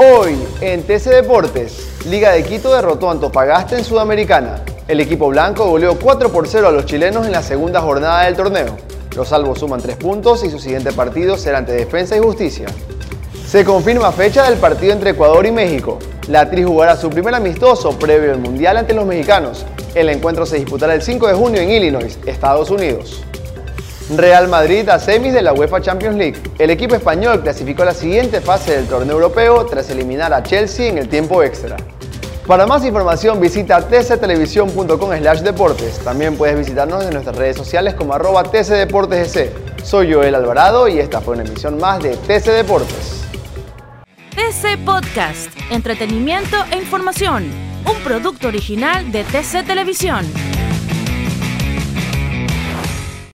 Hoy en TC Deportes, Liga de Quito derrotó a Antofagasta en Sudamericana. El equipo blanco goleó 4 por 0 a los chilenos en la segunda jornada del torneo. Los salvos suman 3 puntos y su siguiente partido será ante Defensa y Justicia. Se confirma fecha del partido entre Ecuador y México. La actriz jugará su primer amistoso previo al Mundial ante los mexicanos. El encuentro se disputará el 5 de junio en Illinois, Estados Unidos. Real Madrid a semis de la UEFA Champions League. El equipo español clasificó la siguiente fase del torneo europeo tras eliminar a Chelsea en el tiempo extra. Para más información visita tctelevisión.com slash deportes. También puedes visitarnos en nuestras redes sociales como arroba tcdeportesec. Soy Joel Alvarado y esta fue una emisión más de TC Deportes. TC Podcast, entretenimiento e información, un producto original de TC Televisión.